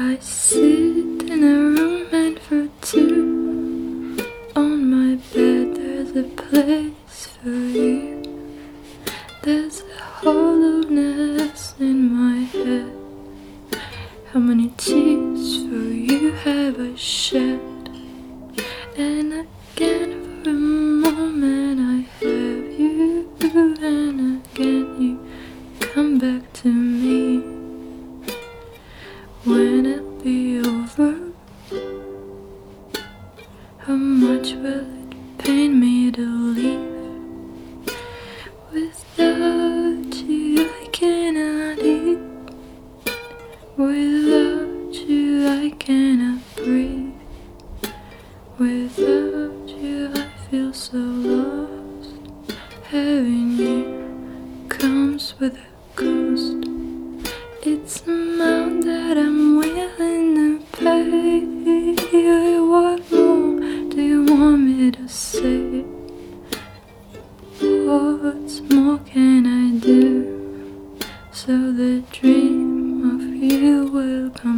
I sit in a room meant for two. On my bed, there's a place for you. There's a hollowness in my head. How many tears for you have I shed? And again, for a moment, I have you, and again, you come back to me. How much will it pain me to leave? Without you, I cannot eat. Without you, I cannot breathe. Without you, I feel so lost. Having you comes with a cost. It's a amount What more can I do so the dream of you will come?